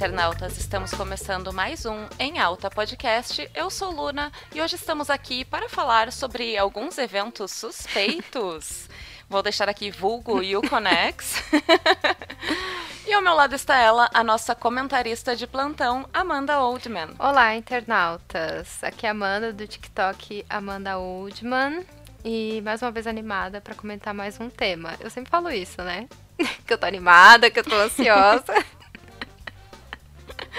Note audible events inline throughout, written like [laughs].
internautas! Estamos começando mais um Em Alta Podcast. Eu sou Luna e hoje estamos aqui para falar sobre alguns eventos suspeitos. [laughs] Vou deixar aqui vulgo e o Conex. [laughs] e ao meu lado está ela, a nossa comentarista de plantão, Amanda Oldman. Olá, internautas! Aqui é a Amanda do TikTok Amanda Oldman. E mais uma vez animada para comentar mais um tema. Eu sempre falo isso, né? [laughs] que eu tô animada, que eu tô ansiosa.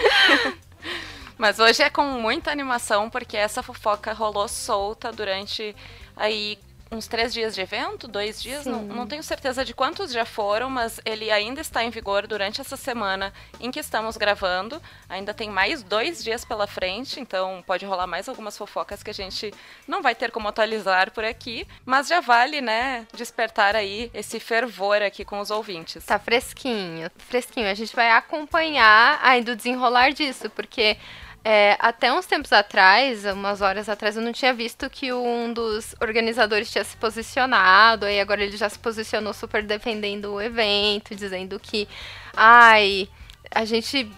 [laughs] Mas hoje é com muita animação, porque essa fofoca rolou solta durante aí uns três dias de evento, dois dias, não, não, tenho certeza de quantos já foram, mas ele ainda está em vigor durante essa semana em que estamos gravando. Ainda tem mais dois dias pela frente, então pode rolar mais algumas fofocas que a gente não vai ter como atualizar por aqui, mas já vale, né, despertar aí esse fervor aqui com os ouvintes. Tá fresquinho, fresquinho. A gente vai acompanhar ainda o desenrolar disso, porque é, até uns tempos atrás, umas horas atrás, eu não tinha visto que um dos organizadores tinha se posicionado, aí agora ele já se posicionou super defendendo o evento, dizendo que, ai, a gente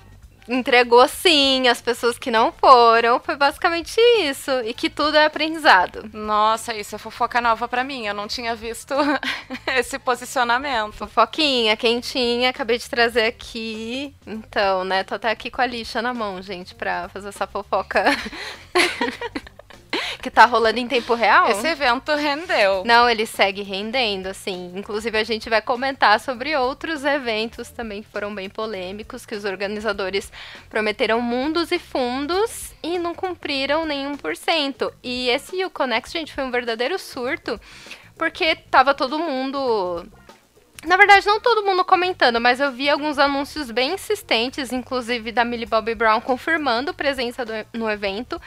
entregou sim as pessoas que não foram. Foi basicamente isso. E que tudo é aprendizado. Nossa, isso é fofoca nova para mim. Eu não tinha visto [laughs] esse posicionamento. Fofoquinha, quentinha, acabei de trazer aqui. Então, né, tô até aqui com a lixa na mão, gente, pra fazer essa fofoca. [laughs] que tá rolando em tempo real. Esse evento rendeu. Não, ele segue rendendo, assim. Inclusive, a gente vai comentar sobre outros eventos também que foram bem polêmicos, que os organizadores prometeram mundos e fundos e não cumpriram nenhum por cento. E esse Uconex, gente, foi um verdadeiro surto, porque tava todo mundo na verdade, não todo mundo comentando, mas eu vi alguns anúncios bem insistentes, inclusive da Millie Bobby Brown confirmando presença do, no evento.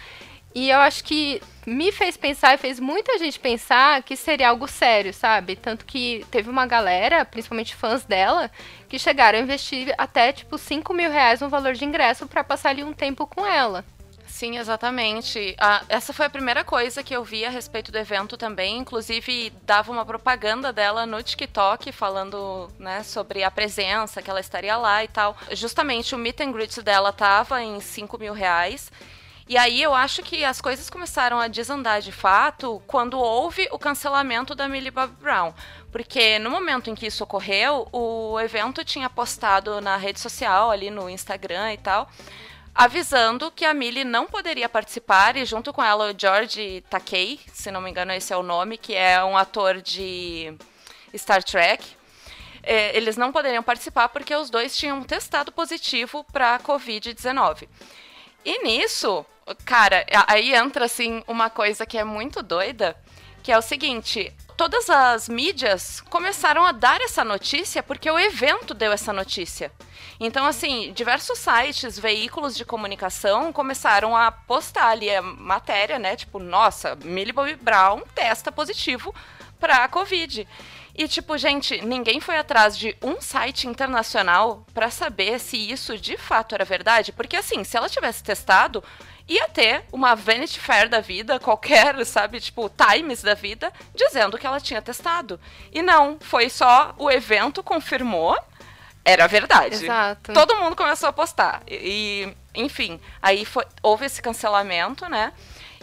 E eu acho que me fez pensar e fez muita gente pensar que seria algo sério, sabe? Tanto que teve uma galera, principalmente fãs dela, que chegaram a investir até tipo 5 mil reais no valor de ingresso para passar ali um tempo com ela. Sim, exatamente. Ah, essa foi a primeira coisa que eu vi a respeito do evento também. Inclusive, dava uma propaganda dela no TikTok falando né, sobre a presença, que ela estaria lá e tal. Justamente o meet and greet dela tava em 5 mil reais. E aí eu acho que as coisas começaram a desandar de fato quando houve o cancelamento da Millie Bob Brown. Porque no momento em que isso ocorreu, o evento tinha postado na rede social, ali no Instagram e tal, avisando que a Millie não poderia participar, e junto com ela o George Takei, se não me engano esse é o nome, que é um ator de Star Trek. É, eles não poderiam participar porque os dois tinham testado positivo para Covid-19. E nisso, Cara, aí entra assim uma coisa que é muito doida, que é o seguinte: todas as mídias começaram a dar essa notícia porque o evento deu essa notícia. Então, assim, diversos sites, veículos de comunicação começaram a postar ali a matéria, né? Tipo, nossa, Millie Bobby Brown testa positivo para Covid. E, tipo, gente, ninguém foi atrás de um site internacional para saber se isso de fato era verdade. Porque, assim, se ela tivesse testado, ia ter uma Vanity Fair da vida, [laughs] qualquer, sabe, tipo, Times da vida, dizendo que ela tinha testado. E não, foi só o evento confirmou, era verdade. Exato. Todo mundo começou a postar. E, enfim, aí foi, houve esse cancelamento, né?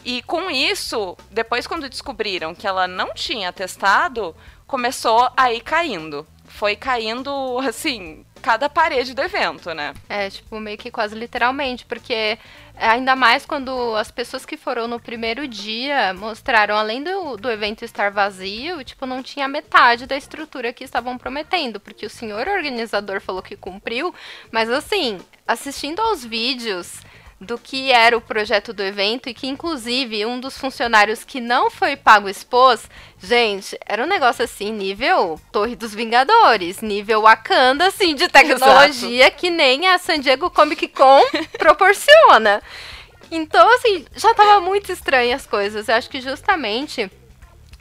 E com isso, depois quando descobriram que ela não tinha testado, começou a ir caindo. Foi caindo, assim, cada parede do evento, né? É, tipo, meio que quase literalmente, porque ainda mais quando as pessoas que foram no primeiro dia mostraram, além do, do evento estar vazio, tipo, não tinha metade da estrutura que estavam prometendo, porque o senhor organizador falou que cumpriu, mas assim, assistindo aos vídeos do que era o projeto do evento e que, inclusive, um dos funcionários que não foi pago expôs. Gente, era um negócio assim, nível Torre dos Vingadores, nível Wakanda, assim, de tecnologia Exato. que nem a San Diego Comic Con [laughs] proporciona. Então, assim, já tava muito estranho as coisas. Eu acho que justamente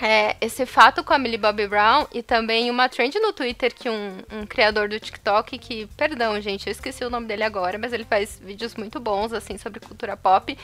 é, esse fato com a Millie Bobby Brown e também uma trend no Twitter que um, um, criador do TikTok, que, perdão, gente, eu esqueci o nome dele agora, mas ele faz vídeos muito bons, assim, sobre cultura pop.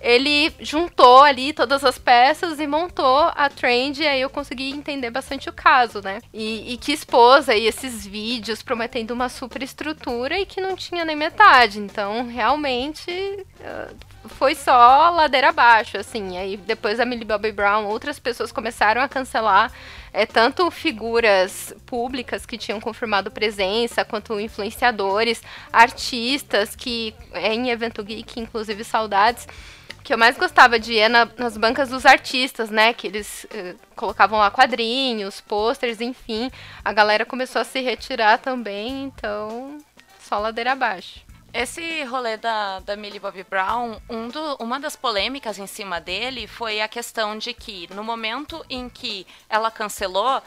Ele juntou ali todas as peças e montou a trend, e aí eu consegui entender bastante o caso, né? E, e que expôs aí esses vídeos prometendo uma super estrutura e que não tinha nem metade. Então, realmente, uh, foi só ladeira abaixo, assim. Aí depois da Millie Bobby Brown, outras pessoas começaram a cancelar é, tanto figuras públicas que tinham confirmado presença, quanto influenciadores, artistas que é, em evento geek, inclusive saudades. O que eu mais gostava de ir é na, nas bancas dos artistas, né? Que eles uh, colocavam lá quadrinhos, posters, enfim. A galera começou a se retirar também, então só ladeira abaixo. Esse rolê da, da Millie Bobby Brown, um do, uma das polêmicas em cima dele foi a questão de que, no momento em que ela cancelou,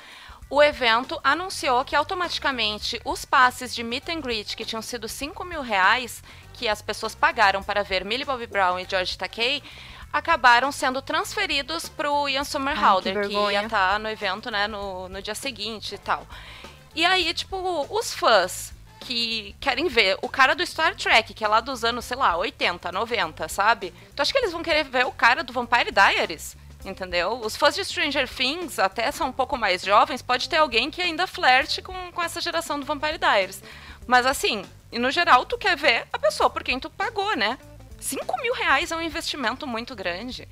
o evento anunciou que automaticamente os passes de meet and greet, que tinham sido 5 mil reais, que as pessoas pagaram para ver Millie Bobby Brown e George Takei, acabaram sendo transferidos para o Ian Somerhalder, Ai, que, que, ia estar tá no evento né, no, no dia seguinte e tal. E aí, tipo, os fãs que querem ver o cara do Star Trek, que é lá dos anos, sei lá, 80, 90, sabe? Tu acha que eles vão querer ver o cara do Vampire Diaries? Entendeu? Os fãs de Stranger Things até são um pouco mais jovens, pode ter alguém que ainda flerte com, com essa geração do Vampire Diaries. Mas assim, no geral, tu quer ver a pessoa por quem tu pagou, né? 5 mil reais é um investimento muito grande.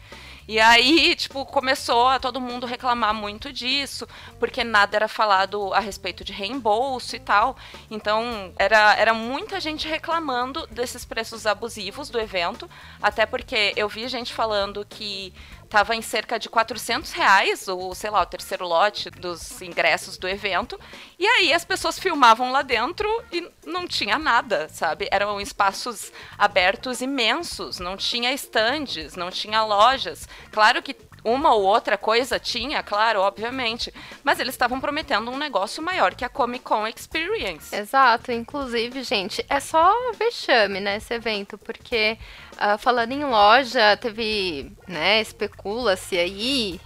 E aí, tipo, começou a todo mundo reclamar muito disso, porque nada era falado a respeito de reembolso e tal. Então, era, era muita gente reclamando desses preços abusivos do evento, até porque eu vi gente falando que estava em cerca de 400 reais, o, sei lá, o terceiro lote dos ingressos do evento. E aí as pessoas filmavam lá dentro e não tinha nada, sabe? Eram espaços abertos imensos, não tinha estandes, não tinha lojas. Claro que uma ou outra coisa tinha, claro, obviamente. Mas eles estavam prometendo um negócio maior que a Comic Con Experience. Exato. Inclusive, gente, é só vexame, né, esse evento, porque uh, falando em loja, teve, né, especula-se aí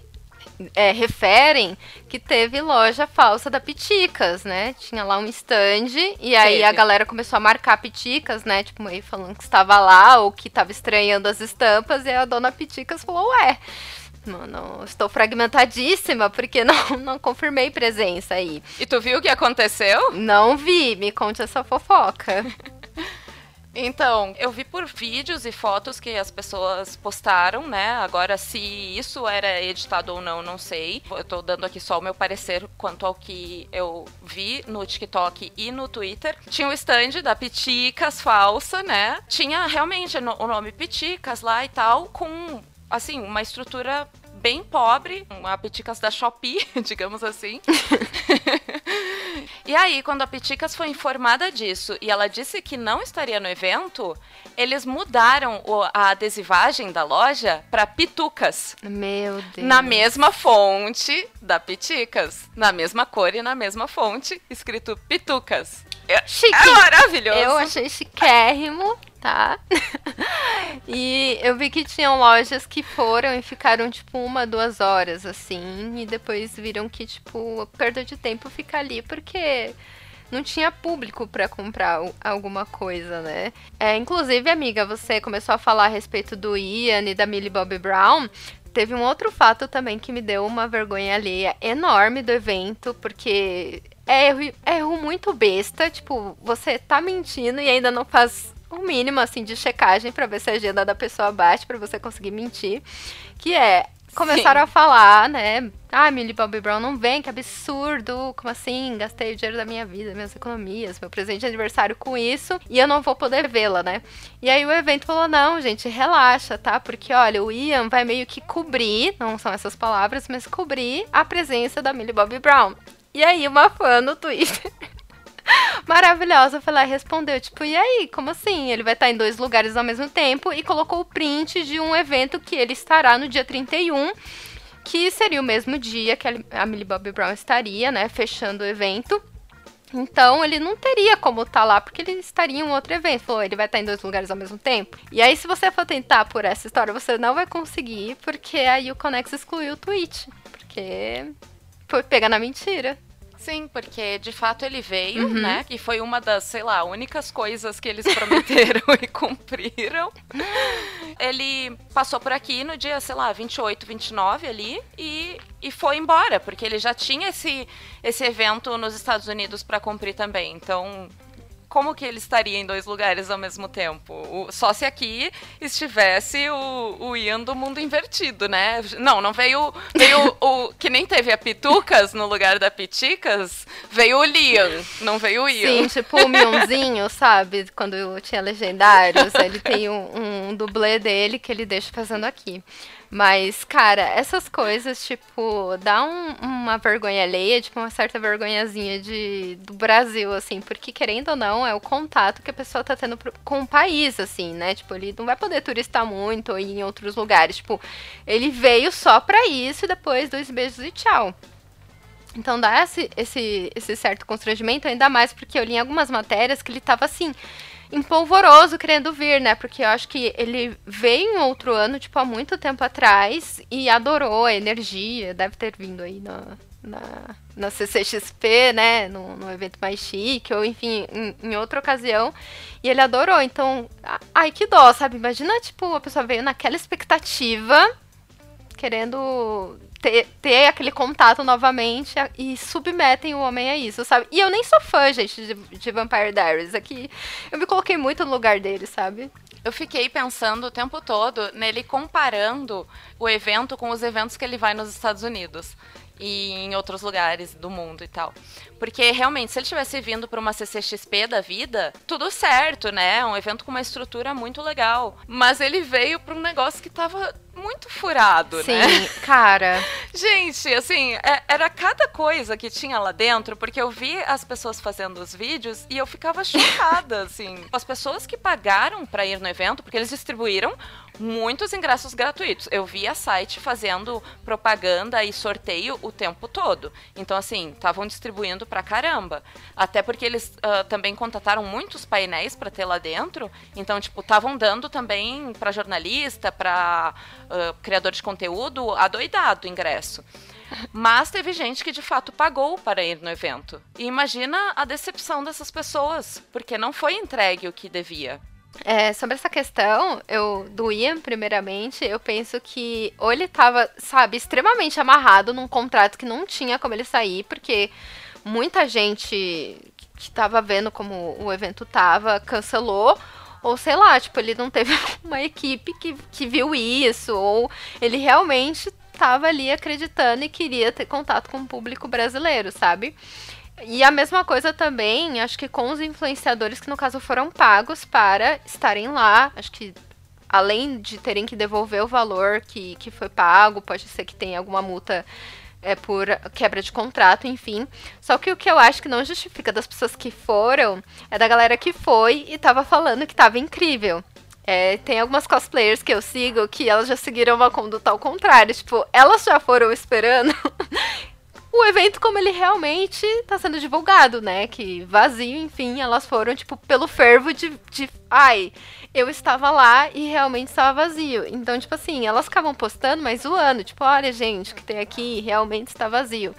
é, referem que teve loja falsa da Piticas, né? Tinha lá um stand e aí a galera começou a marcar Piticas, né? Tipo, aí falando que estava lá ou que estava estranhando as estampas e a dona Piticas falou, ué, Mano, estou fragmentadíssima porque não, [laughs] não confirmei presença aí. E tu viu o que aconteceu? Não vi, me conte essa fofoca. [laughs] Então, eu vi por vídeos e fotos que as pessoas postaram, né? Agora, se isso era editado ou não, não sei. Eu tô dando aqui só o meu parecer quanto ao que eu vi no TikTok e no Twitter. Tinha o stand da Piticas falsa, né? Tinha realmente o nome Piticas lá e tal, com assim, uma estrutura bem pobre, uma Piticas da Shopee, [laughs] digamos assim. [laughs] e aí, quando a Piticas foi informada disso e ela disse que não estaria no evento, eles mudaram a adesivagem da loja para Pitucas. Meu Deus. Na mesma fonte da Piticas. Na mesma cor e na mesma fonte, escrito Pitucas. Chique. É maravilhoso. Eu achei chiquérrimo tá? [laughs] e eu vi que tinham lojas que foram e ficaram, tipo, uma, duas horas, assim, e depois viram que, tipo, perda de tempo ficar ali, porque não tinha público para comprar alguma coisa, né? É, inclusive, amiga, você começou a falar a respeito do Ian e da Millie Bobby Brown. Teve um outro fato também que me deu uma vergonha alheia enorme do evento, porque é erro, é erro muito besta. Tipo, você tá mentindo e ainda não faz o mínimo assim de checagem para ver se a agenda da pessoa bate para você conseguir mentir, que é começaram Sim. a falar, né? Ah, Millie Bobby Brown não vem, que absurdo. Como assim? Gastei o dinheiro da minha vida, minhas economias, meu presente de aniversário com isso e eu não vou poder vê-la, né? E aí o evento falou: não, gente, relaxa, tá? Porque olha, o Ian vai meio que cobrir, não são essas palavras, mas cobrir a presença da Millie Bobby Brown. E aí uma fã no Twitter [laughs] maravilhosa foi lá e respondeu, tipo, e aí, como assim? Ele vai estar em dois lugares ao mesmo tempo e colocou o print de um evento que ele estará no dia 31, que seria o mesmo dia que a Millie Bobby Brown estaria, né, fechando o evento. Então ele não teria como estar tá lá, porque ele estaria em um outro evento. Falou, ele vai estar em dois lugares ao mesmo tempo. E aí, se você for tentar por essa história, você não vai conseguir, porque aí o Conex excluiu o tweet porque foi pegar na mentira. Sim, porque de fato ele veio, uhum. né? E foi uma das, sei lá, únicas coisas que eles prometeram [laughs] e cumpriram. Ele passou por aqui no dia, sei lá, 28, 29 ali e, e foi embora, porque ele já tinha esse, esse evento nos Estados Unidos para cumprir também. Então, como que ele estaria em dois lugares ao mesmo tempo? O, só se aqui estivesse o, o Ian do mundo invertido, né? Não, não veio, veio o, que nem teve a Pitucas no lugar da Piticas, veio o Liam, não veio o Ian. Sim, tipo o Mionzinho, [laughs] sabe? Quando tinha legendários, ele tem um, um dublê dele que ele deixa fazendo aqui. Mas, cara, essas coisas, tipo, dá um, uma vergonha alheia, tipo, uma certa vergonhazinha de, do Brasil, assim, porque querendo ou não, é o contato que a pessoa tá tendo com o país, assim, né? Tipo, ele não vai poder turistar muito ou ir em outros lugares. Tipo, ele veio só pra isso e depois dois beijos e tchau. Então dá esse, esse, esse certo constrangimento, ainda mais porque eu li em algumas matérias que ele tava assim empolvoroso querendo vir, né? Porque eu acho que ele veio em outro ano, tipo, há muito tempo atrás e adorou a energia, deve ter vindo aí na, na, na CCXP, né? No, no evento mais chique, ou enfim, em, em, outra ocasião. E ele adorou. Então, ai, que dó, sabe? Imagina, tipo, a pessoa veio naquela expectativa, querendo ter, ter aquele contato novamente e submetem o homem a isso, sabe? E eu nem sou fã, gente, de, de Vampire Diaries. Aqui eu me coloquei muito no lugar dele, sabe? Eu fiquei pensando o tempo todo nele comparando o evento com os eventos que ele vai nos Estados Unidos e em outros lugares do mundo e tal. Porque realmente, se ele tivesse vindo para uma CCXP da vida, tudo certo, né? Um evento com uma estrutura muito legal. Mas ele veio para um negócio que tava muito furado, Sim, né? Sim, cara. [laughs] Gente, assim, é, era cada coisa que tinha lá dentro, porque eu vi as pessoas fazendo os vídeos e eu ficava chocada, [laughs] assim. As pessoas que pagaram para ir no evento, porque eles distribuíram muitos ingressos gratuitos. Eu vi a site fazendo propaganda e sorteio o tempo todo. Então, assim, estavam distribuindo pra caramba. Até porque eles uh, também contrataram muitos painéis para ter lá dentro. Então, tipo, estavam dando também para jornalista, para uh, criador de conteúdo, adoidado o ingresso. Mas teve gente que de fato pagou para ir no evento. E imagina a decepção dessas pessoas, porque não foi entregue o que devia. É, sobre essa questão, eu do Ian, primeiramente, eu penso que ou ele estava, sabe, extremamente amarrado num contrato que não tinha como ele sair, porque muita gente que estava vendo como o evento tava cancelou, ou sei lá, tipo, ele não teve [laughs] uma equipe que, que viu isso, ou ele realmente estava ali acreditando e queria ter contato com o público brasileiro, sabe? E a mesma coisa também, acho que com os influenciadores que no caso foram pagos para estarem lá, acho que além de terem que devolver o valor que, que foi pago, pode ser que tenha alguma multa é por quebra de contrato, enfim. Só que o que eu acho que não justifica das pessoas que foram é da galera que foi e tava falando que tava incrível. É, tem algumas cosplayers que eu sigo que elas já seguiram uma conduta ao contrário. Tipo, elas já foram esperando o evento como ele realmente tá sendo divulgado, né? Que vazio, enfim, elas foram, tipo, pelo fervo de, de. Ai, eu estava lá e realmente estava vazio. Então, tipo assim, elas ficavam postando, mas zoando. Tipo, olha, gente, o que tem aqui realmente está vazio.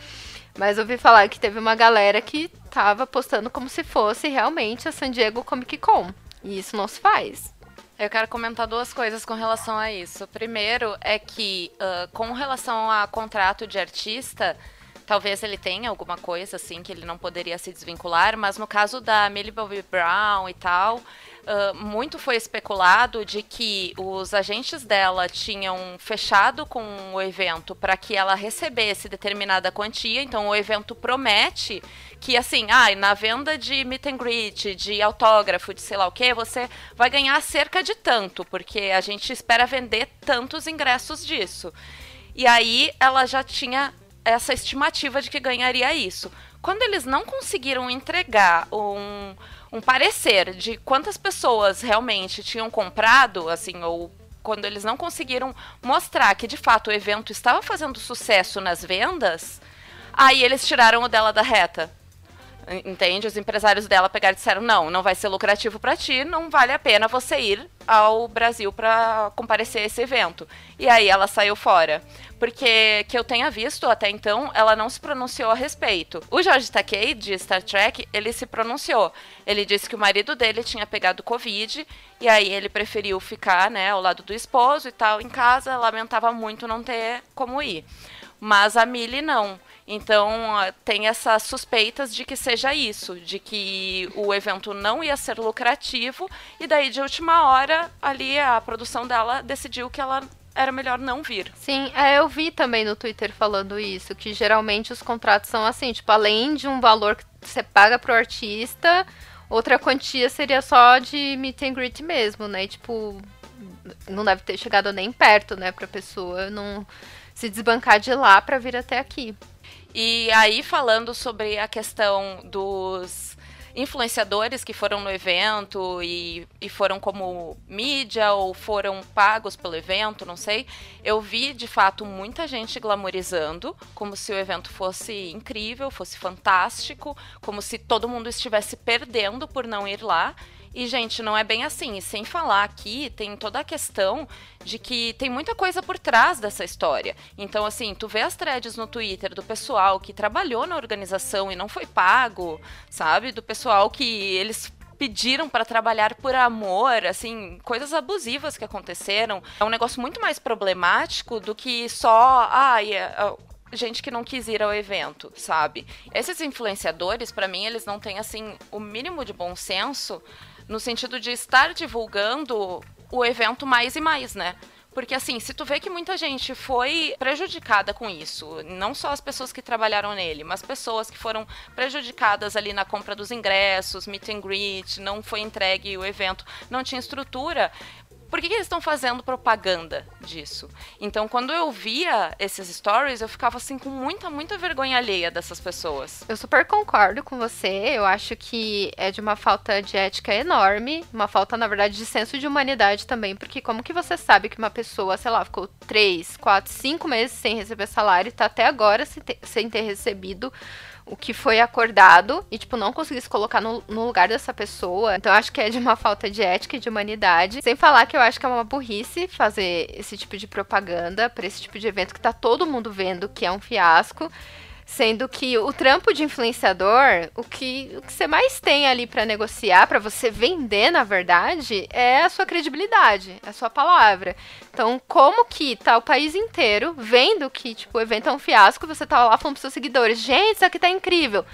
Mas ouvi falar que teve uma galera que tava postando como se fosse realmente a San Diego Comic Con. E isso não se faz. Eu quero comentar duas coisas com relação a isso. Primeiro é que, uh, com relação a contrato de artista, talvez ele tenha alguma coisa assim que ele não poderia se desvincular, mas no caso da Millie Bobby Brown e tal, Uh, muito foi especulado de que os agentes dela tinham fechado com o evento para que ela recebesse determinada quantia. Então, o evento promete que, assim, ah, na venda de meet and greet, de autógrafo, de sei lá o que, você vai ganhar cerca de tanto, porque a gente espera vender tantos ingressos disso. E aí, ela já tinha essa estimativa de que ganharia isso. Quando eles não conseguiram entregar um um parecer de quantas pessoas realmente tinham comprado, assim, ou quando eles não conseguiram mostrar que de fato o evento estava fazendo sucesso nas vendas, aí eles tiraram o dela da reta. Entende? Os empresários dela pegaram e disseram: não, não vai ser lucrativo para ti, não vale a pena você ir ao Brasil para comparecer a esse evento. E aí ela saiu fora. Porque, que eu tenha visto até então, ela não se pronunciou a respeito. O George Takei, de Star Trek, ele se pronunciou. Ele disse que o marido dele tinha pegado Covid e aí ele preferiu ficar, né, ao lado do esposo e tal, em casa, lamentava muito não ter como ir. Mas a Millie não. Então, tem essas suspeitas de que seja isso, de que o evento não ia ser lucrativo, e daí, de última hora, ali a produção dela decidiu que ela era melhor não vir. Sim, é, eu vi também no Twitter falando isso, que geralmente os contratos são assim, tipo, além de um valor que você paga pro artista, outra quantia seria só de meet and greet mesmo, né? E, tipo, não deve ter chegado nem perto, né, pra pessoa não se desbancar de lá para vir até aqui. E aí, falando sobre a questão dos influenciadores que foram no evento e, e foram como mídia ou foram pagos pelo evento, não sei. Eu vi de fato muita gente glamorizando, como se o evento fosse incrível, fosse fantástico, como se todo mundo estivesse perdendo por não ir lá. E, gente, não é bem assim. E sem falar aqui, tem toda a questão de que tem muita coisa por trás dessa história. Então, assim, tu vê as threads no Twitter do pessoal que trabalhou na organização e não foi pago, sabe? Do pessoal que eles pediram para trabalhar por amor, assim, coisas abusivas que aconteceram. É um negócio muito mais problemático do que só, ah, gente que não quis ir ao evento, sabe? Esses influenciadores, para mim, eles não têm assim o mínimo de bom senso no sentido de estar divulgando o evento mais e mais, né? Porque assim, se tu vê que muita gente foi prejudicada com isso, não só as pessoas que trabalharam nele, mas pessoas que foram prejudicadas ali na compra dos ingressos, meet and greet, não foi entregue o evento, não tinha estrutura, por que, que eles estão fazendo propaganda disso? Então, quando eu via esses stories, eu ficava assim com muita, muita vergonha alheia dessas pessoas. Eu super concordo com você. Eu acho que é de uma falta de ética enorme, uma falta, na verdade, de senso de humanidade também, porque como que você sabe que uma pessoa, sei lá, ficou três, quatro, cinco meses sem receber salário e tá até agora sem ter recebido o que foi acordado e, tipo, não conseguir se colocar no, no, lugar dessa pessoa. Então, acho que é de uma falta de ética e de humanidade. Sem falar que eu acho que é uma burrice fazer esse tipo de propaganda para esse tipo de evento que tá todo mundo vendo que é um fiasco. Sendo que o trampo de influenciador, o que, o que você mais tem ali para negociar, para você vender, na verdade, é a sua credibilidade, é a sua palavra. Então, como que tá o país inteiro vendo que, tipo, o evento é um fiasco, você tá lá falando pros seus seguidores, gente, isso aqui tá incrível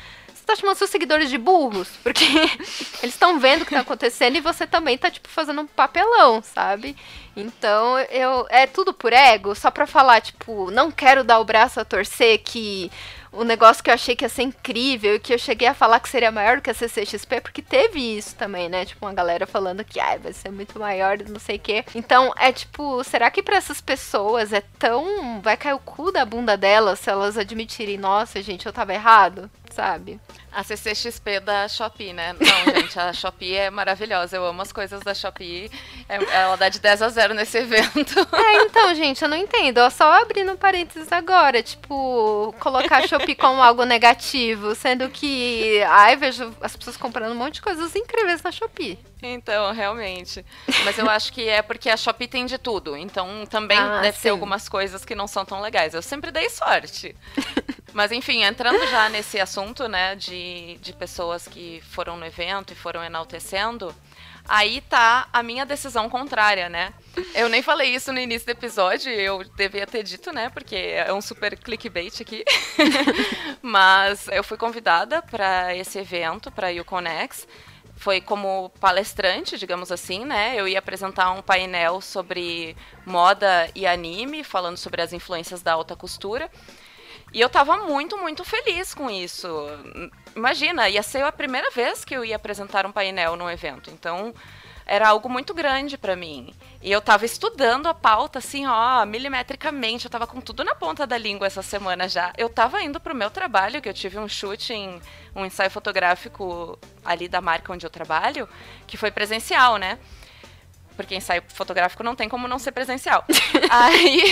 você tá chamando seus seguidores de burros, [laughs] porque eles estão vendo o que tá acontecendo e você também tá, tipo, fazendo um papelão, sabe? Então, eu é tudo por ego, só pra falar, tipo, não quero dar o braço a torcer que o negócio que eu achei que ia ser incrível e que eu cheguei a falar que seria maior que a CCXP, porque teve isso também, né? Tipo, uma galera falando que ai, vai ser muito maior, não sei o quê. Então, é tipo, será que para essas pessoas é tão. Vai cair o cu da bunda delas se elas admitirem, nossa, gente, eu tava errado? Sabe? A CCXP da Shopee, né? Não, gente, a Shopee é maravilhosa. Eu amo as coisas da Shopee. É, ela dá de 10 a 0 nesse evento. [laughs] É, então, gente, eu não entendo. Eu só abrindo parênteses agora, tipo, colocar a Shopee como algo negativo, sendo que, ai, vejo as pessoas comprando um monte de coisas incríveis na Shopee. Então, realmente. Mas eu acho que é porque a Shopee tem de tudo. Então, também ah, deve sim. ter algumas coisas que não são tão legais. Eu sempre dei sorte. [laughs] Mas enfim, entrando já nesse assunto, né, de, de pessoas que foram no evento e foram enaltecendo, aí tá a minha decisão contrária, né? Eu nem falei isso no início do episódio, eu devia ter dito, né, porque é um super clickbait aqui. [laughs] Mas eu fui convidada para esse evento, para o Uconex, foi como palestrante, digamos assim, né? Eu ia apresentar um painel sobre moda e anime, falando sobre as influências da alta costura. E eu tava muito, muito feliz com isso. Imagina, ia ser a primeira vez que eu ia apresentar um painel num evento. Então, era algo muito grande para mim. E eu tava estudando a pauta, assim, ó, milimetricamente. Eu tava com tudo na ponta da língua essa semana já. Eu tava indo pro meu trabalho, que eu tive um shooting, um ensaio fotográfico ali da marca onde eu trabalho, que foi presencial, né? Porque ensaio fotográfico não tem como não ser presencial. [laughs] Aí.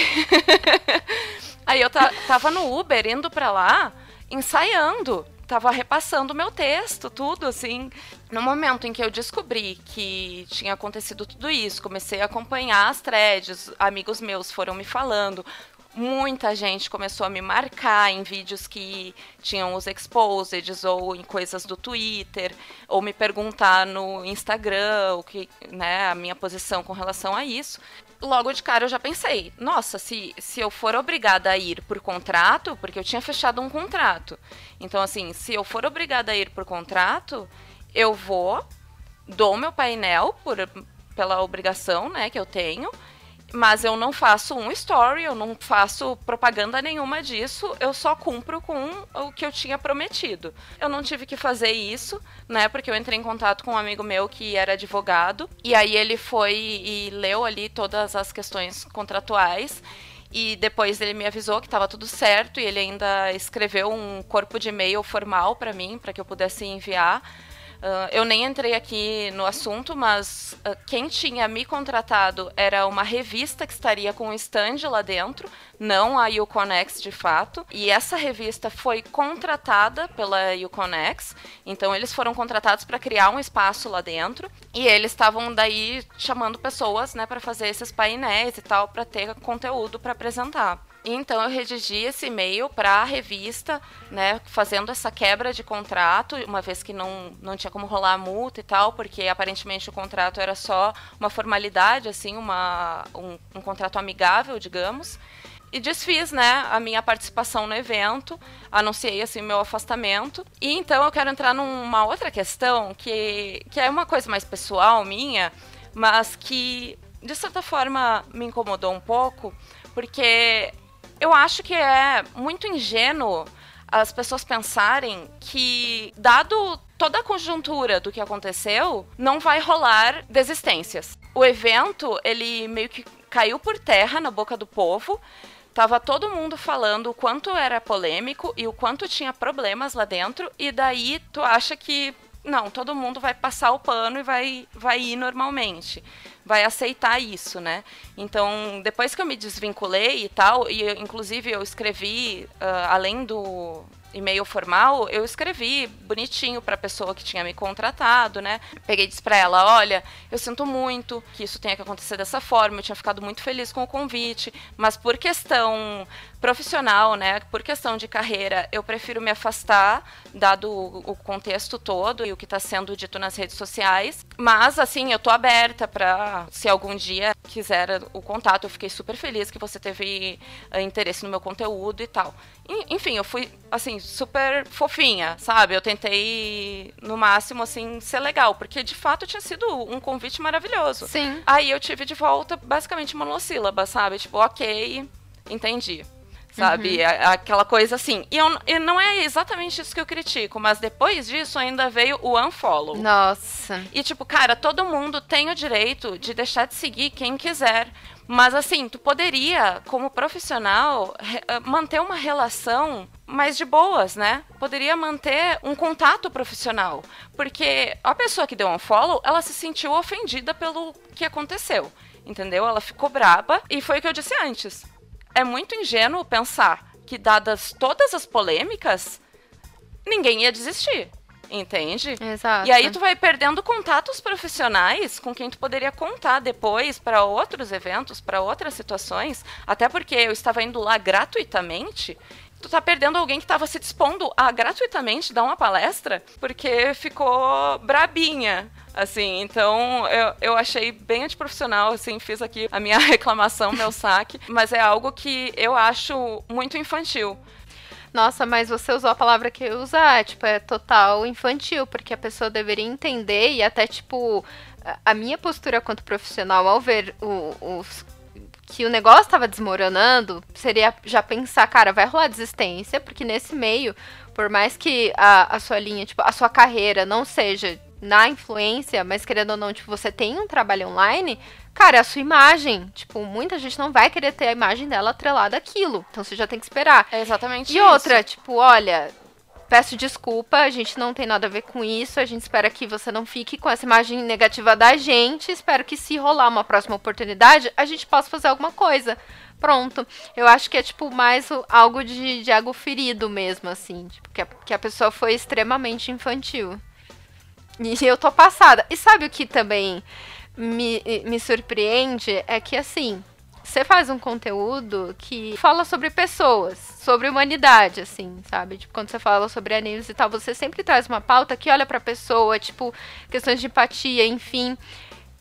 [laughs] Aí eu tava no Uber indo pra lá, ensaiando tava repassando o meu texto, tudo assim. No momento em que eu descobri que tinha acontecido tudo isso, comecei a acompanhar as threads, amigos meus foram me falando, muita gente começou a me marcar em vídeos que tinham os exposeds ou em coisas do Twitter, ou me perguntar no Instagram o que, né, a minha posição com relação a isso. Logo de cara eu já pensei, nossa, se, se eu for obrigada a ir por contrato, porque eu tinha fechado um contrato. Então, assim, se eu for obrigada a ir por contrato, eu vou, dou meu painel por, pela obrigação né, que eu tenho mas eu não faço um story, eu não faço propaganda nenhuma disso, eu só cumpro com o que eu tinha prometido. Eu não tive que fazer isso, né? Porque eu entrei em contato com um amigo meu que era advogado, e aí ele foi e leu ali todas as questões contratuais. E depois ele me avisou que estava tudo certo e ele ainda escreveu um corpo de e-mail formal para mim, para que eu pudesse enviar Uh, eu nem entrei aqui no assunto, mas uh, quem tinha me contratado era uma revista que estaria com um stand lá dentro, não a Uconex de fato. E essa revista foi contratada pela Uconex, então eles foram contratados para criar um espaço lá dentro. E eles estavam daí chamando pessoas, né, para fazer esses painéis e tal, para ter conteúdo para apresentar. Então eu redigi esse e-mail para a revista, né, fazendo essa quebra de contrato, uma vez que não, não tinha como rolar a multa e tal, porque aparentemente o contrato era só uma formalidade, assim, uma, um, um contrato amigável, digamos. E desfiz, né, a minha participação no evento, anunciei assim meu afastamento. E então eu quero entrar numa outra questão que, que é uma coisa mais pessoal minha, mas que de certa forma me incomodou um pouco, porque eu acho que é muito ingênuo as pessoas pensarem que, dado toda a conjuntura do que aconteceu, não vai rolar desistências. O evento, ele meio que caiu por terra na boca do povo. Tava todo mundo falando o quanto era polêmico e o quanto tinha problemas lá dentro, e daí tu acha que não, todo mundo vai passar o pano e vai, vai ir normalmente. Vai aceitar isso, né? Então, depois que eu me desvinculei e tal, e eu, inclusive eu escrevi, uh, além do, e-mail formal, eu escrevi bonitinho para a pessoa que tinha me contratado, né? Peguei e disse para ela: "Olha, eu sinto muito que isso tenha que acontecer dessa forma. Eu tinha ficado muito feliz com o convite, mas por questão profissional, né, por questão de carreira, eu prefiro me afastar, dado o contexto todo e o que está sendo dito nas redes sociais. Mas, assim, eu tô aberta para, se algum dia quiser o contato, eu fiquei super feliz que você teve uh, interesse no meu conteúdo e tal. Enfim, eu fui, assim, super fofinha, sabe? Eu tentei, no máximo, assim, ser legal, porque de fato tinha sido um convite maravilhoso. Sim. Aí eu tive de volta, basicamente, monossílaba, sabe? Tipo, ok, entendi sabe? Uhum. Aquela coisa assim. E, eu, e não é exatamente isso que eu critico, mas depois disso ainda veio o unfollow. Nossa. E tipo, cara, todo mundo tem o direito de deixar de seguir quem quiser. Mas assim, tu poderia, como profissional, eh, manter uma relação mais de boas, né? Poderia manter um contato profissional. Porque a pessoa que deu um follow, ela se sentiu ofendida pelo que aconteceu. Entendeu? Ela ficou braba. E foi o que eu disse antes é muito ingênuo pensar que, dadas todas as polêmicas, ninguém ia desistir. Entende? Exato. E aí tu vai perdendo contatos profissionais com quem tu poderia contar depois para outros eventos, para outras situações, até porque eu estava indo lá gratuitamente. Tu tá perdendo alguém que estava se dispondo a gratuitamente dar uma palestra porque ficou brabinha Assim, então eu, eu achei bem antiprofissional, assim, fiz aqui a minha [laughs] reclamação, meu saque, mas é algo que eu acho muito infantil. Nossa, mas você usou a palavra que eu usar, tipo, é total infantil, porque a pessoa deveria entender e até, tipo, a minha postura quanto profissional ao ver o, os que o negócio estava desmoronando, seria já pensar, cara, vai rolar desistência, porque nesse meio, por mais que a, a sua linha, tipo, a sua carreira não seja na influência, mas querendo ou não, tipo, você tem um trabalho online, cara, é a sua imagem, tipo, muita gente não vai querer ter a imagem dela atrelada àquilo. Então você já tem que esperar. É exatamente e isso. E outra, tipo, olha, peço desculpa, a gente não tem nada a ver com isso, a gente espera que você não fique com essa imagem negativa da gente, espero que se rolar uma próxima oportunidade, a gente possa fazer alguma coisa Pronto. Eu acho que é, tipo, mais algo de, de algo ferido mesmo, assim. Tipo, que a, que a pessoa foi extremamente infantil. E eu tô passada. E sabe o que também me, me surpreende? É que, assim, você faz um conteúdo que fala sobre pessoas, sobre humanidade, assim, sabe? Tipo, quando você fala sobre animes e tal, você sempre traz uma pauta que olha pra pessoa, tipo, questões de empatia, enfim.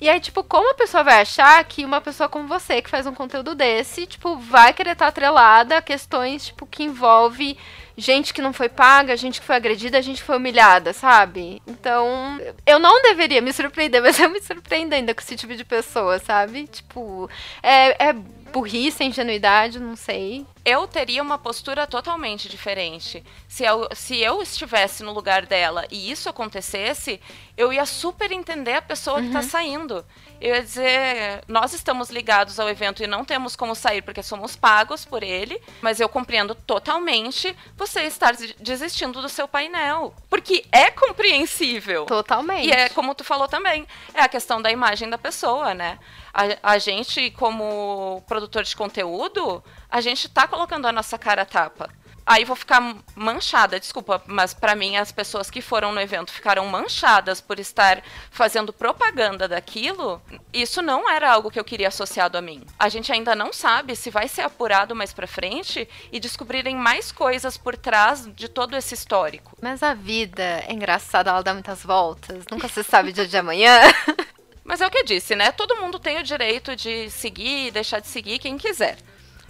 E aí, tipo, como a pessoa vai achar que uma pessoa como você, que faz um conteúdo desse, tipo, vai querer estar atrelada a questões, tipo, que envolve gente que não foi paga, gente que foi agredida, gente que foi humilhada, sabe? Então, eu não deveria me surpreender, [laughs] mas eu me surpreendo ainda com esse tipo de pessoa, sabe? Tipo, é, é burrice, ingenuidade, não sei. Eu teria uma postura totalmente diferente. Se eu, se eu estivesse no lugar dela e isso acontecesse, eu ia super entender a pessoa uhum. que tá uhum. saindo. Eu ia dizer, nós estamos ligados ao evento e não temos como sair porque somos pagos por ele, mas eu compreendo totalmente você estar desistindo do seu painel. Porque é compreensível. Totalmente. E é como tu falou também, é a questão da imagem da pessoa, né? A, a gente, como produtor de conteúdo, a gente tá colocando a nossa cara a tapa. Aí vou ficar manchada, desculpa, mas para mim as pessoas que foram no evento ficaram manchadas por estar fazendo propaganda daquilo. Isso não era algo que eu queria associado a mim. A gente ainda não sabe se vai ser apurado mais para frente e descobrirem mais coisas por trás de todo esse histórico. Mas a vida é engraçada, ela dá muitas voltas. Nunca se sabe dia de amanhã. [laughs] Mas é o que eu disse, né? Todo mundo tem o direito de seguir e deixar de seguir quem quiser.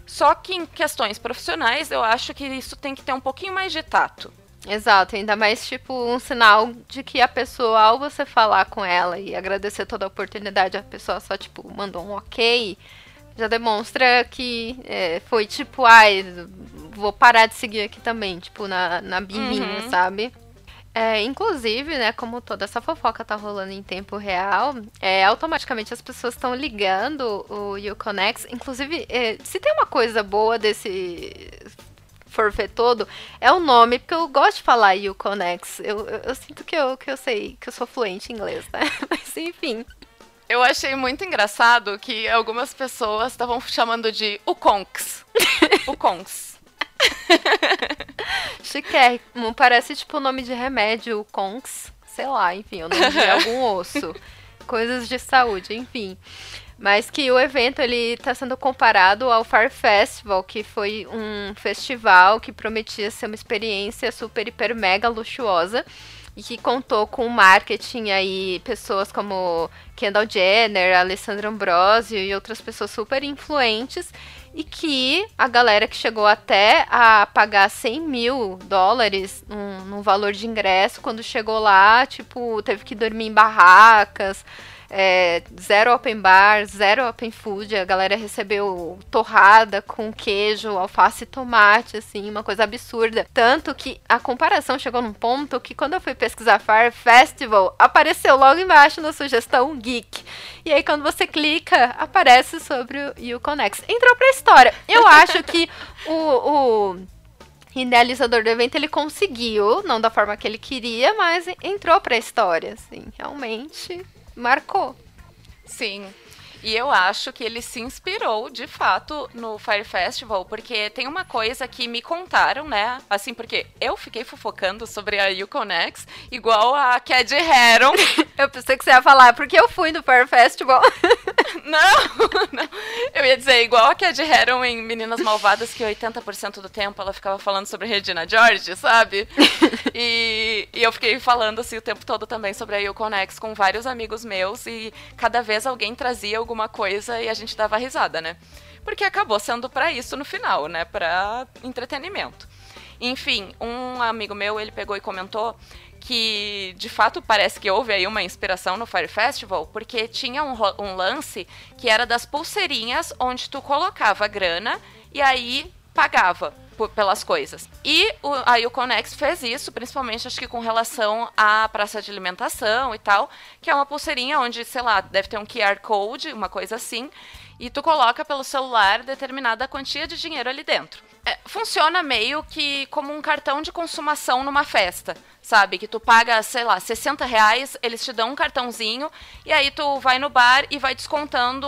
Só que em questões profissionais, eu acho que isso tem que ter um pouquinho mais de tato. Exato, ainda mais tipo um sinal de que a pessoa, ao você falar com ela e agradecer toda a oportunidade, a pessoa só tipo mandou um ok, já demonstra que é, foi tipo, ai, vou parar de seguir aqui também, tipo, na, na birrinha, uhum. sabe? É, inclusive, né, como toda essa fofoca tá rolando em tempo real, é, automaticamente as pessoas estão ligando o Uconex. Inclusive, é, se tem uma coisa boa desse forfê todo, é o nome, porque eu gosto de falar Uconex. Eu, eu, eu sinto que eu, que eu sei, que eu sou fluente em inglês, né? [laughs] Mas enfim. Eu achei muito engraçado que algumas pessoas estavam chamando de Uconx. [laughs] Uconx. [laughs] Chiquérrimo. Parece tipo o nome de remédio, Conks. Sei lá, enfim, o nome de [laughs] algum osso. Coisas de saúde, enfim. Mas que o evento ele está sendo comparado ao Fire Festival, que foi um festival que prometia ser uma experiência super, hiper, mega luxuosa e que contou com marketing aí, pessoas como Kendall Jenner, Alessandra Ambrosio e outras pessoas super influentes e que a galera que chegou até a pagar 100 mil dólares num valor de ingresso, quando chegou lá, tipo, teve que dormir em barracas, é, zero open bar, zero open food. A galera recebeu torrada com queijo, alface e tomate, assim, uma coisa absurda. Tanto que a comparação chegou num ponto que quando eu fui pesquisar Fire Festival, apareceu logo embaixo na sugestão Geek. E aí quando você clica, aparece sobre o Uconex. Entrou pra história. Eu acho que o, o idealizador do evento ele conseguiu, não da forma que ele queria, mas entrou pra história, assim, realmente marcou. Sim. E eu acho que ele se inspirou, de fato, no Fire Festival, porque tem uma coisa que me contaram, né? Assim, porque eu fiquei fofocando sobre a Uconex, igual a Cad Heron. [laughs] eu pensei que você ia falar, porque eu fui no Fire Festival. [laughs] não, [laughs] não. Eu ia dizer, igual a Cad Heron em Meninas Malvadas, que 80% do tempo ela ficava falando sobre Regina George, sabe? e, e eu fiquei falando, assim, o tempo todo também sobre a Uconex com vários amigos meus, e cada vez alguém trazia alguma coisa e a gente dava risada, né? Porque acabou sendo para isso no final, né? Para entretenimento. Enfim, um amigo meu, ele pegou e comentou que de fato parece que houve aí uma inspiração no Fire Festival, porque tinha um, um lance que era das pulseirinhas onde tu colocava grana e aí pagava pelas coisas. E o, aí o Conex fez isso, principalmente acho que com relação à praça de alimentação e tal, que é uma pulseirinha onde, sei lá, deve ter um QR Code, uma coisa assim, e tu coloca pelo celular determinada quantia de dinheiro ali dentro. É, funciona meio que como um cartão de consumação numa festa, sabe? Que tu paga, sei lá, 60 reais, eles te dão um cartãozinho, e aí tu vai no bar e vai descontando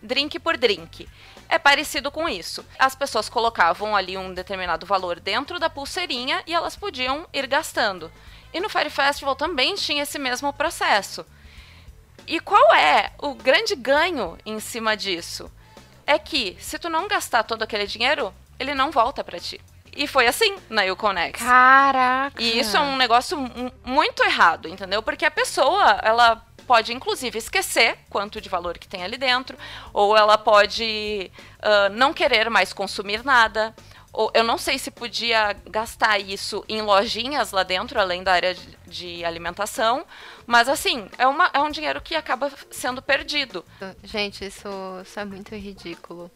drink por drink. É parecido com isso. As pessoas colocavam ali um determinado valor dentro da pulseirinha e elas podiam ir gastando. E no Fire Festival também tinha esse mesmo processo. E qual é o grande ganho em cima disso? É que se tu não gastar todo aquele dinheiro, ele não volta para ti. E foi assim na Uconex. Caraca! E isso é um negócio muito errado, entendeu? Porque a pessoa, ela pode inclusive esquecer quanto de valor que tem ali dentro, ou ela pode uh, não querer mais consumir nada. Ou, eu não sei se podia gastar isso em lojinhas lá dentro, além da área de, alimentação, mas assim, é, uma, é um dinheiro que acaba sendo perdido. Gente, isso, isso é muito ridículo.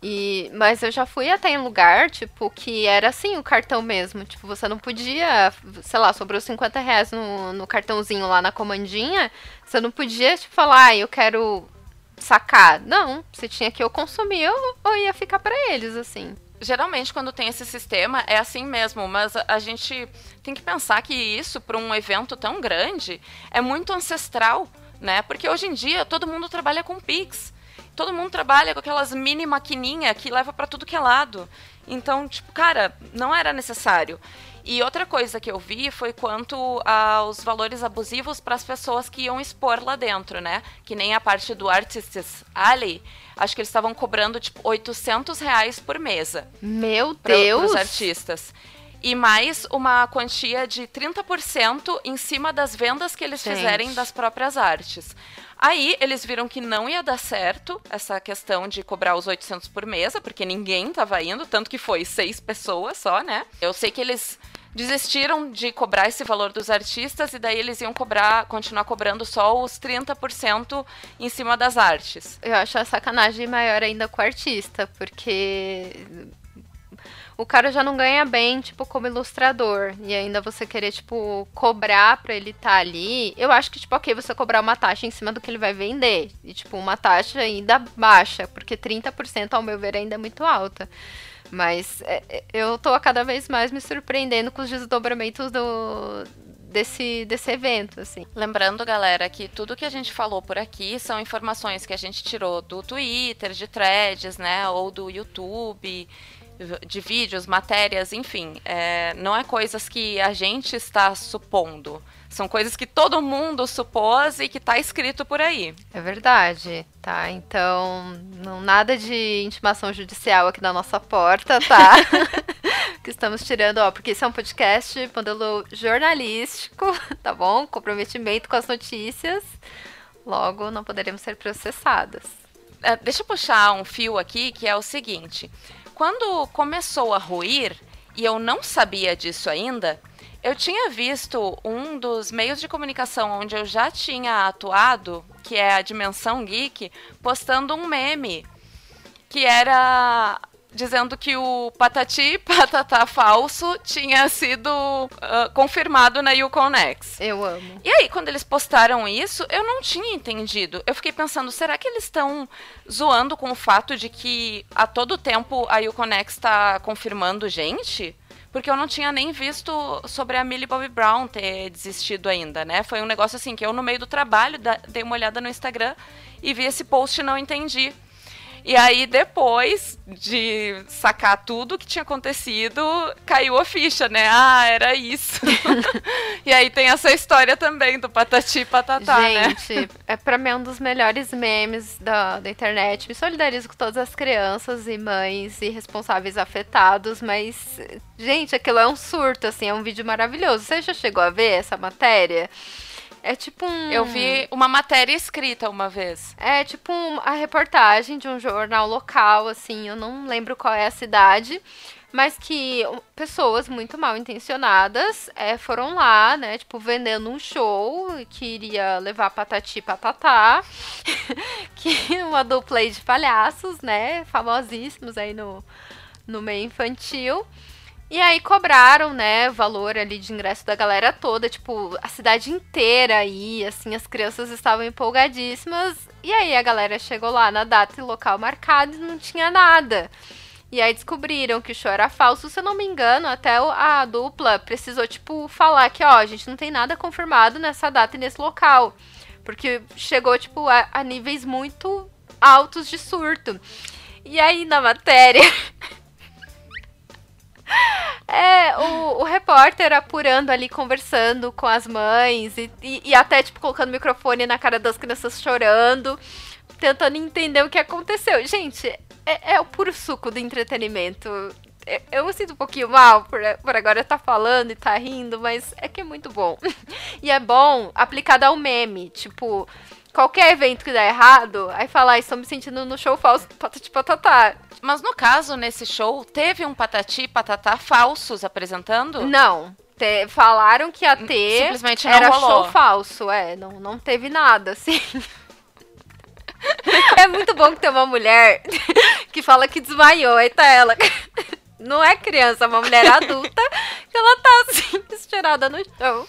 E, mas eu já fui até em lugar, tipo, que era assim o cartão mesmo. Tipo, você não podia, sei lá, sobrou 50 reais no, no cartãozinho lá na comandinha. Você não podia, tipo, falar, ah, eu quero sacar. Não, você tinha que ou consumir ou, ou ia ficar para eles, assim. Geralmente, quando tem esse sistema, é assim mesmo, mas a gente tem que pensar que isso, para um evento tão grande, é muito ancestral, né? Porque hoje em dia todo mundo trabalha com Pix todo mundo trabalha com aquelas mini maquininha que leva para tudo que é lado. Então, tipo, cara, não era necessário. E outra coisa que eu vi foi quanto aos valores abusivos para as pessoas que iam expor lá dentro, né? Que nem a parte do Artists Alley, acho que eles estavam cobrando tipo 800 reais por mesa. Meu Deus! Para os artistas e mais uma quantia de 30% em cima das vendas que eles Gente. fizerem das próprias artes. Aí eles viram que não ia dar certo essa questão de cobrar os 800 por mesa, porque ninguém estava indo, tanto que foi seis pessoas só, né? Eu sei que eles desistiram de cobrar esse valor dos artistas e daí eles iam cobrar, continuar cobrando só os 30% em cima das artes. Eu acho a sacanagem maior ainda com o artista, porque o cara já não ganha bem, tipo, como ilustrador. E ainda você querer, tipo, cobrar pra ele estar tá ali. Eu acho que, tipo, ok, você cobrar uma taxa em cima do que ele vai vender. E, tipo, uma taxa ainda baixa, porque 30%, ao meu ver, ainda é muito alta. Mas é, é, eu tô a cada vez mais me surpreendendo com os desdobramentos do, desse, desse evento, assim. Lembrando, galera, que tudo que a gente falou por aqui são informações que a gente tirou do Twitter, de threads, né, ou do YouTube de vídeos, matérias, enfim, é, não é coisas que a gente está supondo. São coisas que todo mundo supôs e que está escrito por aí. É verdade, tá? Então, não nada de intimação judicial aqui na nossa porta, tá? [laughs] que estamos tirando, ó, porque isso é um podcast modelo jornalístico, tá bom? Comprometimento com as notícias. Logo, não poderemos ser processadas. É, deixa eu puxar um fio aqui que é o seguinte quando começou a ruir, e eu não sabia disso ainda, eu tinha visto um dos meios de comunicação onde eu já tinha atuado, que é a Dimensão Geek, postando um meme que era dizendo que o Patati [laughs] Patatá falso tinha sido uh, confirmado na Uconex. Eu amo. E aí, quando eles postaram isso, eu não tinha entendido. Eu fiquei pensando, será que eles estão zoando com o fato de que a todo tempo a Uconex está confirmando gente? Porque eu não tinha nem visto sobre a Millie Bobby Brown ter desistido ainda, né? Foi um negócio assim que eu, no meio do trabalho, dei uma olhada no Instagram e vi esse post e não entendi. E aí, depois de sacar tudo que tinha acontecido, caiu a ficha, né? Ah, era isso. [laughs] e aí tem essa história também do patati e patatá, né? Gente, né? é pra mim um dos melhores memes da, da internet. Me solidarizo com todas as crianças e mães e responsáveis afetados, mas, gente, aquilo é um surto, assim, é um vídeo maravilhoso. Você já chegou a ver essa matéria? É tipo um. Eu vi uma matéria escrita uma vez. É tipo um, a reportagem de um jornal local, assim, eu não lembro qual é a cidade, mas que pessoas muito mal intencionadas é, foram lá, né, tipo, vendendo um show que iria levar patati patatá, [laughs] que uma dupla aí de palhaços, né, famosíssimos aí no, no meio infantil. E aí cobraram, né, valor ali de ingresso da galera toda, tipo, a cidade inteira aí, assim, as crianças estavam empolgadíssimas. E aí a galera chegou lá na data e local marcado e não tinha nada. E aí descobriram que o show era falso. Se eu não me engano, até a dupla precisou, tipo, falar que, ó, a gente não tem nada confirmado nessa data e nesse local. Porque chegou, tipo, a, a níveis muito altos de surto. E aí na matéria. [laughs] É, o, o, repórter apurando ali, conversando com as mães e, e, e, até, tipo, colocando o microfone na cara das crianças chorando, tentando entender o que aconteceu. Gente, é, é o puro suco do entretenimento. Eu, eu me sinto um pouquinho mal por, por agora estar tá falando e tá rindo, mas é que é muito bom. [laughs] e é bom aplicado ao meme, tipo qualquer evento que der errado, aí falar, ah, estou me sentindo no show falso, patati patatá. Mas no caso, nesse show, teve um patati e patatá falsos apresentando? Não. Te, falaram que ia ter. Simplesmente não era rolou. show falso, é. Não, não teve nada, assim. [laughs] é muito bom que tem uma mulher [laughs] que fala que desmaiou, aí tá ela. [laughs] Não é criança, é uma mulher adulta que ela tá assim, estirada no chão.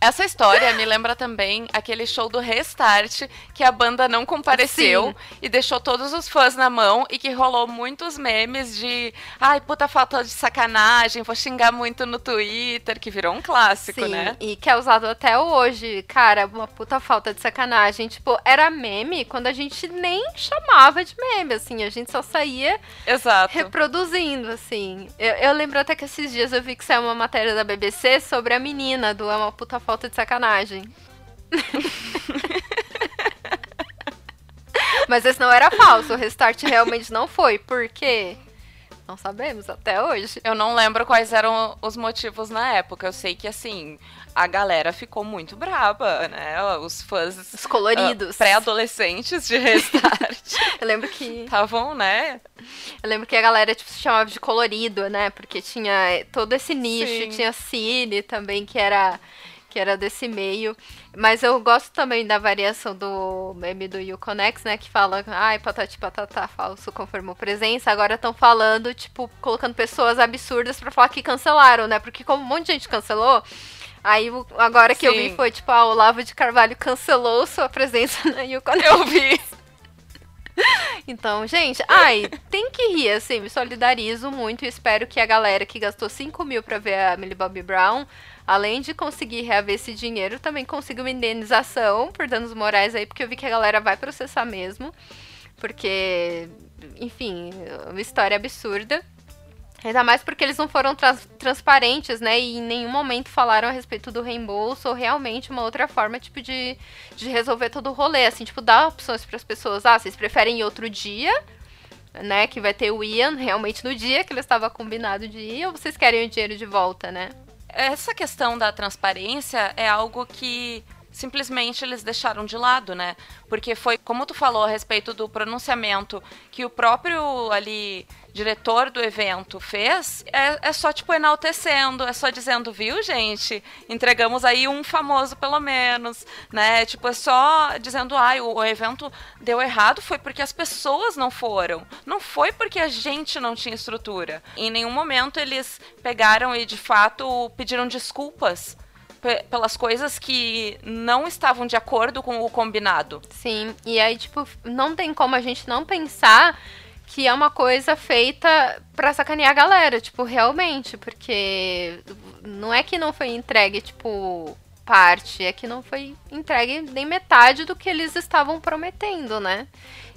Essa história me lembra também aquele show do Restart que a banda não compareceu Sim. e deixou todos os fãs na mão e que rolou muitos memes de ai, puta falta de sacanagem, vou xingar muito no Twitter, que virou um clássico, Sim, né? E que é usado até hoje. Cara, uma puta falta de sacanagem. Tipo, era meme quando a gente nem chamava de meme, assim, a gente só saía Exato. reproduzindo, assim. Eu, eu lembro até que esses dias eu vi que saiu uma matéria da BBC sobre a menina do É uma puta falta de sacanagem. Mas esse não era falso, o restart realmente não foi. Por quê? Não sabemos até hoje. Eu não lembro quais eram os motivos na época. Eu sei que, assim, a galera ficou muito braba, né? Os fãs. Os coloridos. Uh, Pré-adolescentes de Restart. [laughs] Eu lembro que. Estavam, né? Eu lembro que a galera tipo, se chamava de colorido, né? Porque tinha todo esse nicho. Sim. Tinha Cine também, que era que era desse meio. Mas eu gosto também da variação do meme do Uconex, né? Que fala, ai, patati patata, falso, confirmou presença. Agora estão falando, tipo, colocando pessoas absurdas para falar que cancelaram, né? Porque como um monte de gente cancelou, aí agora que Sim. eu vi foi, tipo, a Olavo de Carvalho cancelou sua presença na Uconex. Eu vi. [laughs] Então, gente, ai, tem que rir, assim, me solidarizo muito e espero que a galera que gastou 5 mil pra ver a Millie Bobby Brown além de conseguir reaver esse dinheiro, também consiga uma indenização por danos morais aí, porque eu vi que a galera vai processar mesmo. Porque, enfim, uma história absurda. Ainda mais porque eles não foram trans transparentes, né? E em nenhum momento falaram a respeito do reembolso ou realmente uma outra forma, tipo, de, de resolver todo o rolê. Assim, tipo, dar opções para as pessoas. Ah, vocês preferem ir outro dia, né? Que vai ter o Ian realmente no dia que ele estava combinado de ir, ou vocês querem o dinheiro de volta, né? Essa questão da transparência é algo que simplesmente eles deixaram de lado, né? Porque foi, como tu falou a respeito do pronunciamento que o próprio ali diretor do evento fez, é, é só tipo enaltecendo, é só dizendo, viu, gente? Entregamos aí um famoso pelo menos, né? Tipo, é só dizendo, ai, ah, o, o evento deu errado foi porque as pessoas não foram. Não foi porque a gente não tinha estrutura. Em nenhum momento eles pegaram e de fato pediram desculpas pelas coisas que não estavam de acordo com o combinado. Sim, e aí, tipo, não tem como a gente não pensar que é uma coisa feita pra sacanear a galera, tipo, realmente, porque não é que não foi entregue, tipo, parte, é que não foi entregue nem metade do que eles estavam prometendo, né?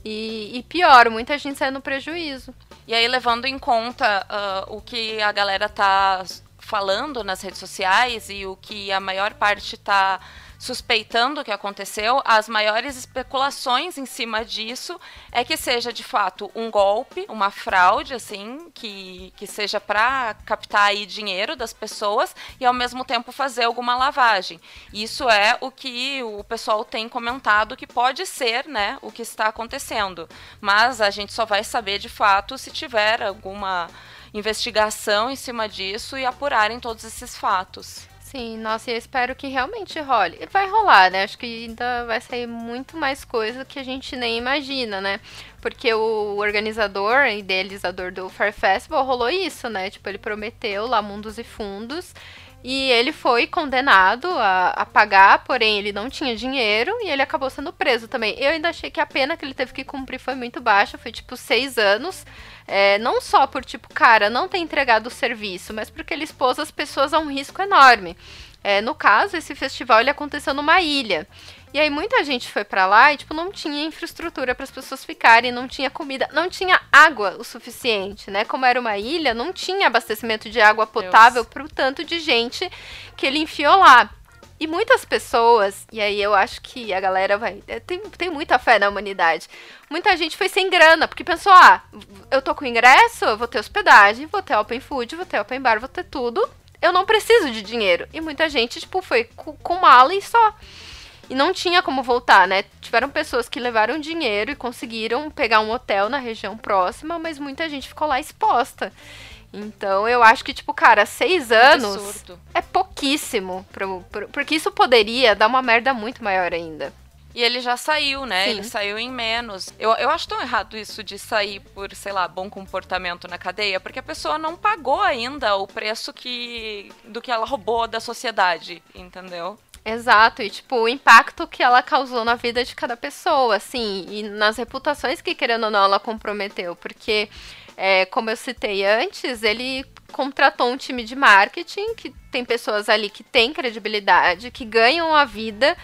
E, e pior, muita gente saiu no prejuízo. E aí, levando em conta uh, o que a galera tá falando nas redes sociais e o que a maior parte está suspeitando que aconteceu, as maiores especulações em cima disso é que seja de fato um golpe, uma fraude, assim, que, que seja para captar aí dinheiro das pessoas e ao mesmo tempo fazer alguma lavagem. Isso é o que o pessoal tem comentado que pode ser, né, o que está acontecendo. Mas a gente só vai saber de fato se tiver alguma investigação em cima disso e apurarem todos esses fatos. Sim, nossa, eu espero que realmente role. Vai rolar, né? Acho que ainda vai sair muito mais coisa que a gente nem imagina, né? Porque o organizador, idealizador do Fair Festival, rolou isso, né? Tipo, ele prometeu lá mundos e fundos e ele foi condenado a, a, pagar, porém ele não tinha dinheiro e ele acabou sendo preso também. Eu ainda achei que a pena que ele teve que cumprir foi muito baixa, foi tipo seis anos. É, não só por, tipo, cara, não ter entregado o serviço, mas porque ele expôs as pessoas a um risco enorme. É, no caso, esse festival ele aconteceu numa ilha. E aí muita gente foi para lá e tipo não tinha infraestrutura para as pessoas ficarem, não tinha comida, não tinha água o suficiente, né? Como era uma ilha, não tinha abastecimento de água potável para o tanto de gente que ele enfiou lá. E muitas pessoas, e aí eu acho que a galera vai. É, tem, tem muita fé na humanidade. Muita gente foi sem grana, porque pensou: ah, eu tô com ingresso, eu vou ter hospedagem, vou ter open food, vou ter open bar, vou ter tudo. Eu não preciso de dinheiro. E muita gente, tipo, foi com, com mala e só. E não tinha como voltar, né? Tiveram pessoas que levaram dinheiro e conseguiram pegar um hotel na região próxima, mas muita gente ficou lá exposta. Então eu acho que, tipo, cara, seis anos Absurdo. é pouquíssimo. Pro, pro, porque isso poderia dar uma merda muito maior ainda. E ele já saiu, né? Sim. Ele saiu em menos. Eu, eu acho tão errado isso de sair por, sei lá, bom comportamento na cadeia, porque a pessoa não pagou ainda o preço que do que ela roubou da sociedade, entendeu? Exato, e tipo, o impacto que ela causou na vida de cada pessoa, assim, e nas reputações que, querendo ou não, ela comprometeu, porque é, como eu citei antes, ele contratou um time de marketing que tem pessoas ali que têm credibilidade, que ganham a vida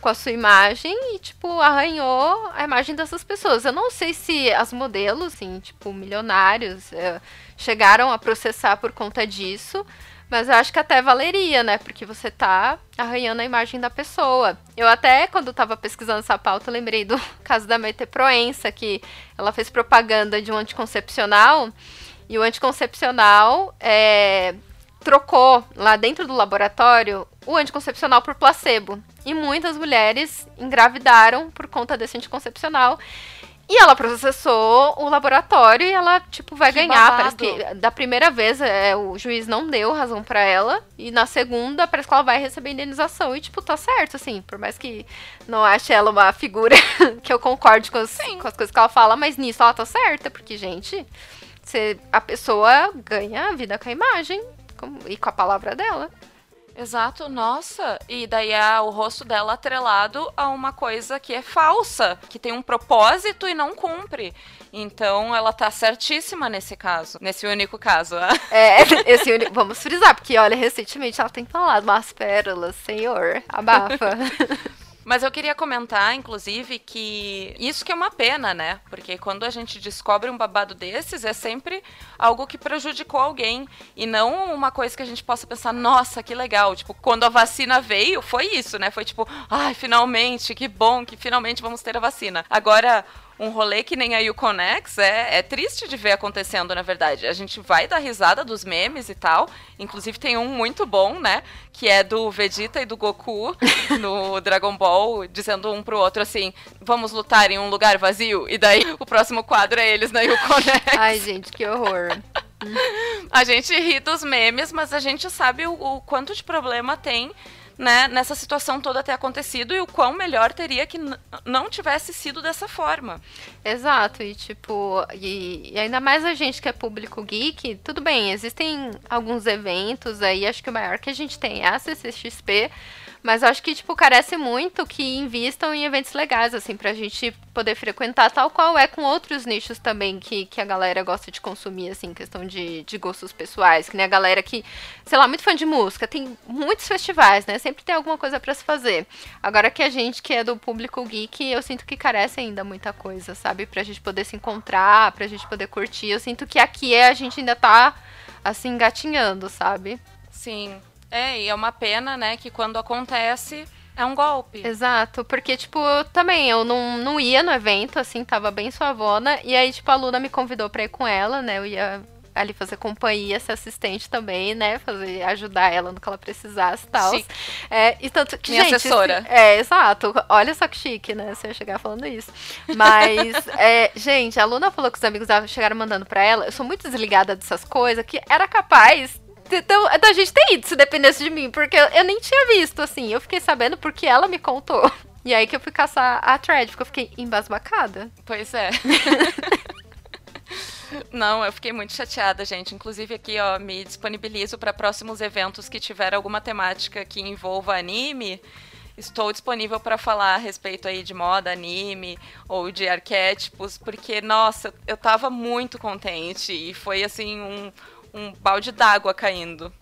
com a sua imagem e, tipo, arranhou a imagem dessas pessoas. Eu não sei se as modelos, assim, tipo, milionários, é, chegaram a processar por conta disso, mas eu acho que até valeria, né? Porque você tá arranhando a imagem da pessoa. Eu até, quando tava pesquisando essa pauta, lembrei do [laughs] caso da Maite Proença, que ela fez propaganda de um anticoncepcional. E o anticoncepcional é, trocou lá dentro do laboratório o anticoncepcional por placebo. E muitas mulheres engravidaram por conta desse anticoncepcional. E ela processou o laboratório e ela, tipo, vai que ganhar. Babado. Parece que da primeira vez é, o juiz não deu razão para ela. E na segunda, parece que ela vai receber indenização. E, tipo, tá certo, assim. Por mais que não ache ela uma figura [laughs] que eu concorde com as, com as coisas que ela fala, mas nisso ela tá certa. Porque, gente, você, a pessoa ganha a vida com a imagem com, e com a palavra dela. Exato, nossa. E daí é o rosto dela atrelado a uma coisa que é falsa, que tem um propósito e não cumpre. Então ela tá certíssima nesse caso, nesse único caso. Né? É, [laughs] esse único. Vamos frisar, porque olha, recentemente ela tem falado umas pérolas, senhor. Abafa. [laughs] Mas eu queria comentar, inclusive, que isso que é uma pena, né? Porque quando a gente descobre um babado desses, é sempre algo que prejudicou alguém. E não uma coisa que a gente possa pensar, nossa, que legal. Tipo, quando a vacina veio, foi isso, né? Foi tipo, ai, finalmente, que bom que finalmente vamos ter a vacina. Agora, um rolê que nem a Yukonex é, é triste de ver acontecendo, na verdade. A gente vai dar risada dos memes e tal. Inclusive tem um muito bom, né? Que é do Vegeta e do Goku [laughs] no Dragon Ball, dizendo um pro outro assim: vamos lutar em um lugar vazio. E daí o próximo quadro é eles na Yukonex. [laughs] Ai, gente, que horror. [laughs] a gente ri dos memes, mas a gente sabe o, o quanto de problema tem né, nessa situação toda ter acontecido e o quão melhor teria que não tivesse sido dessa forma. Exato, e tipo, e, e, ainda mais a gente que é público geek, tudo bem, existem alguns eventos aí, acho que o maior que a gente tem é a CCXP, mas eu acho que, tipo, carece muito que invistam em eventos legais, assim, pra gente poder frequentar, tal qual é com outros nichos também que, que a galera gosta de consumir, assim, questão de, de gostos pessoais, que nem a galera que, sei lá, muito fã de música, tem muitos festivais, né? Sempre tem alguma coisa para se fazer. Agora que a gente que é do público geek, eu sinto que carece ainda muita coisa, sabe? Pra gente poder se encontrar, pra gente poder curtir. Eu sinto que aqui é, a gente ainda tá, assim, engatinhando, sabe? Sim, é, e é uma pena, né, que quando acontece é um golpe. Exato, porque, tipo, eu, também eu não, não ia no evento, assim, tava bem suavona. E aí, tipo, a Luna me convidou pra ir com ela, né? Eu ia ali fazer companhia, ser assistente também, né? Fazer, ajudar ela no que ela precisasse e tal. É, e tanto que, Minha gente, assessora. É, exato. Olha só que chique, né? Você ia chegar falando isso. Mas, [laughs] é, gente, a Luna falou que os amigos chegaram mandando pra ela. Eu sou muito desligada dessas coisas que era capaz então, da gente ter ido se dependesse de mim, porque eu, eu nem tinha visto, assim. Eu fiquei sabendo porque ela me contou. E aí que eu fui caçar a thread, porque eu fiquei embasbacada. Pois é. [laughs] Não, eu fiquei muito chateada, gente. Inclusive aqui, ó, me disponibilizo para próximos eventos que tiver alguma temática que envolva anime. Estou disponível para falar a respeito aí de moda, anime ou de arquétipos, porque nossa, eu tava muito contente e foi assim um um balde d'água caindo.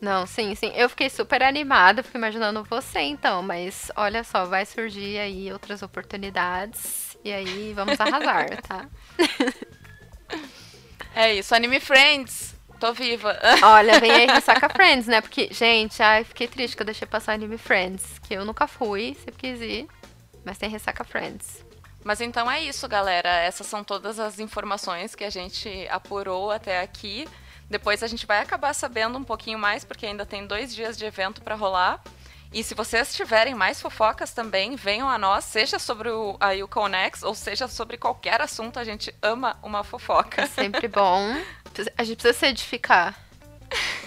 Não, sim, sim. Eu fiquei super animada, fico imaginando você então, mas olha só, vai surgir aí outras oportunidades e aí vamos arrasar, [laughs] tá? É isso, Anime Friends. Tô viva. [laughs] Olha, vem aí Ressaca Friends, né? Porque, gente, ai, fiquei triste que eu deixei passar Anime Friends, que eu nunca fui, sempre quis ir, mas tem Ressaca Friends. Mas então é isso, galera. Essas são todas as informações que a gente apurou até aqui. Depois a gente vai acabar sabendo um pouquinho mais, porque ainda tem dois dias de evento para rolar. E se vocês tiverem mais fofocas também, venham a nós, seja sobre o, a Uconex ou seja sobre qualquer assunto, a gente ama uma fofoca. É sempre bom. [laughs] A gente precisa se edificar.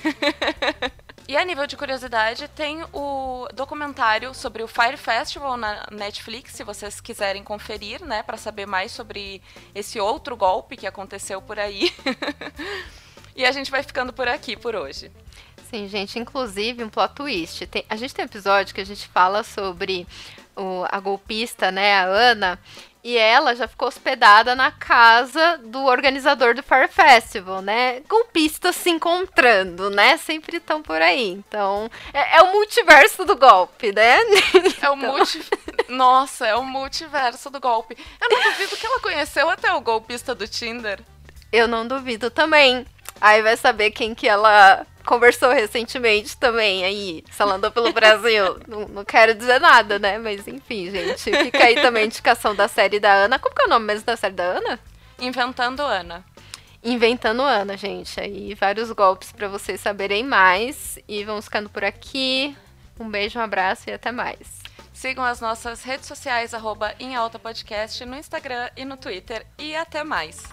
[laughs] E a nível de curiosidade, tem o documentário sobre o Fire Festival na Netflix, se vocês quiserem conferir, né, para saber mais sobre esse outro golpe que aconteceu por aí. [laughs] e a gente vai ficando por aqui por hoje. Sim, gente, inclusive um plot twist. Tem, a gente tem um episódio que a gente fala sobre o, a golpista, né, a Ana, e ela já ficou hospedada na casa do organizador do Fire Festival, né? Golpistas se encontrando, né? Sempre estão por aí. Então, é, é, o multiverso do golpe, né? [laughs] É o então... multi... Nossa, é o multiverso do golpe. Eu não duvido que ela conheceu até o golpista do Tinder. Eu não duvido também. Aí vai saber quem que ela conversou recentemente também aí, se ela andou pelo Brasil. [laughs] não, não, quero dizer nada, né? Mas enfim, gente. Fica aí também a indicação da série da Ana. Como que é o nome mesmo da série da Ana? Inventando Ana. Inventando Ana, gente. Aí vários golpes para vocês saberem mais. E vamos ficando por aqui. Um beijo, um abraço e até mais. Sigam as nossas redes sociais, arroba em alta podcast, no Instagram e no Twitter. E até mais.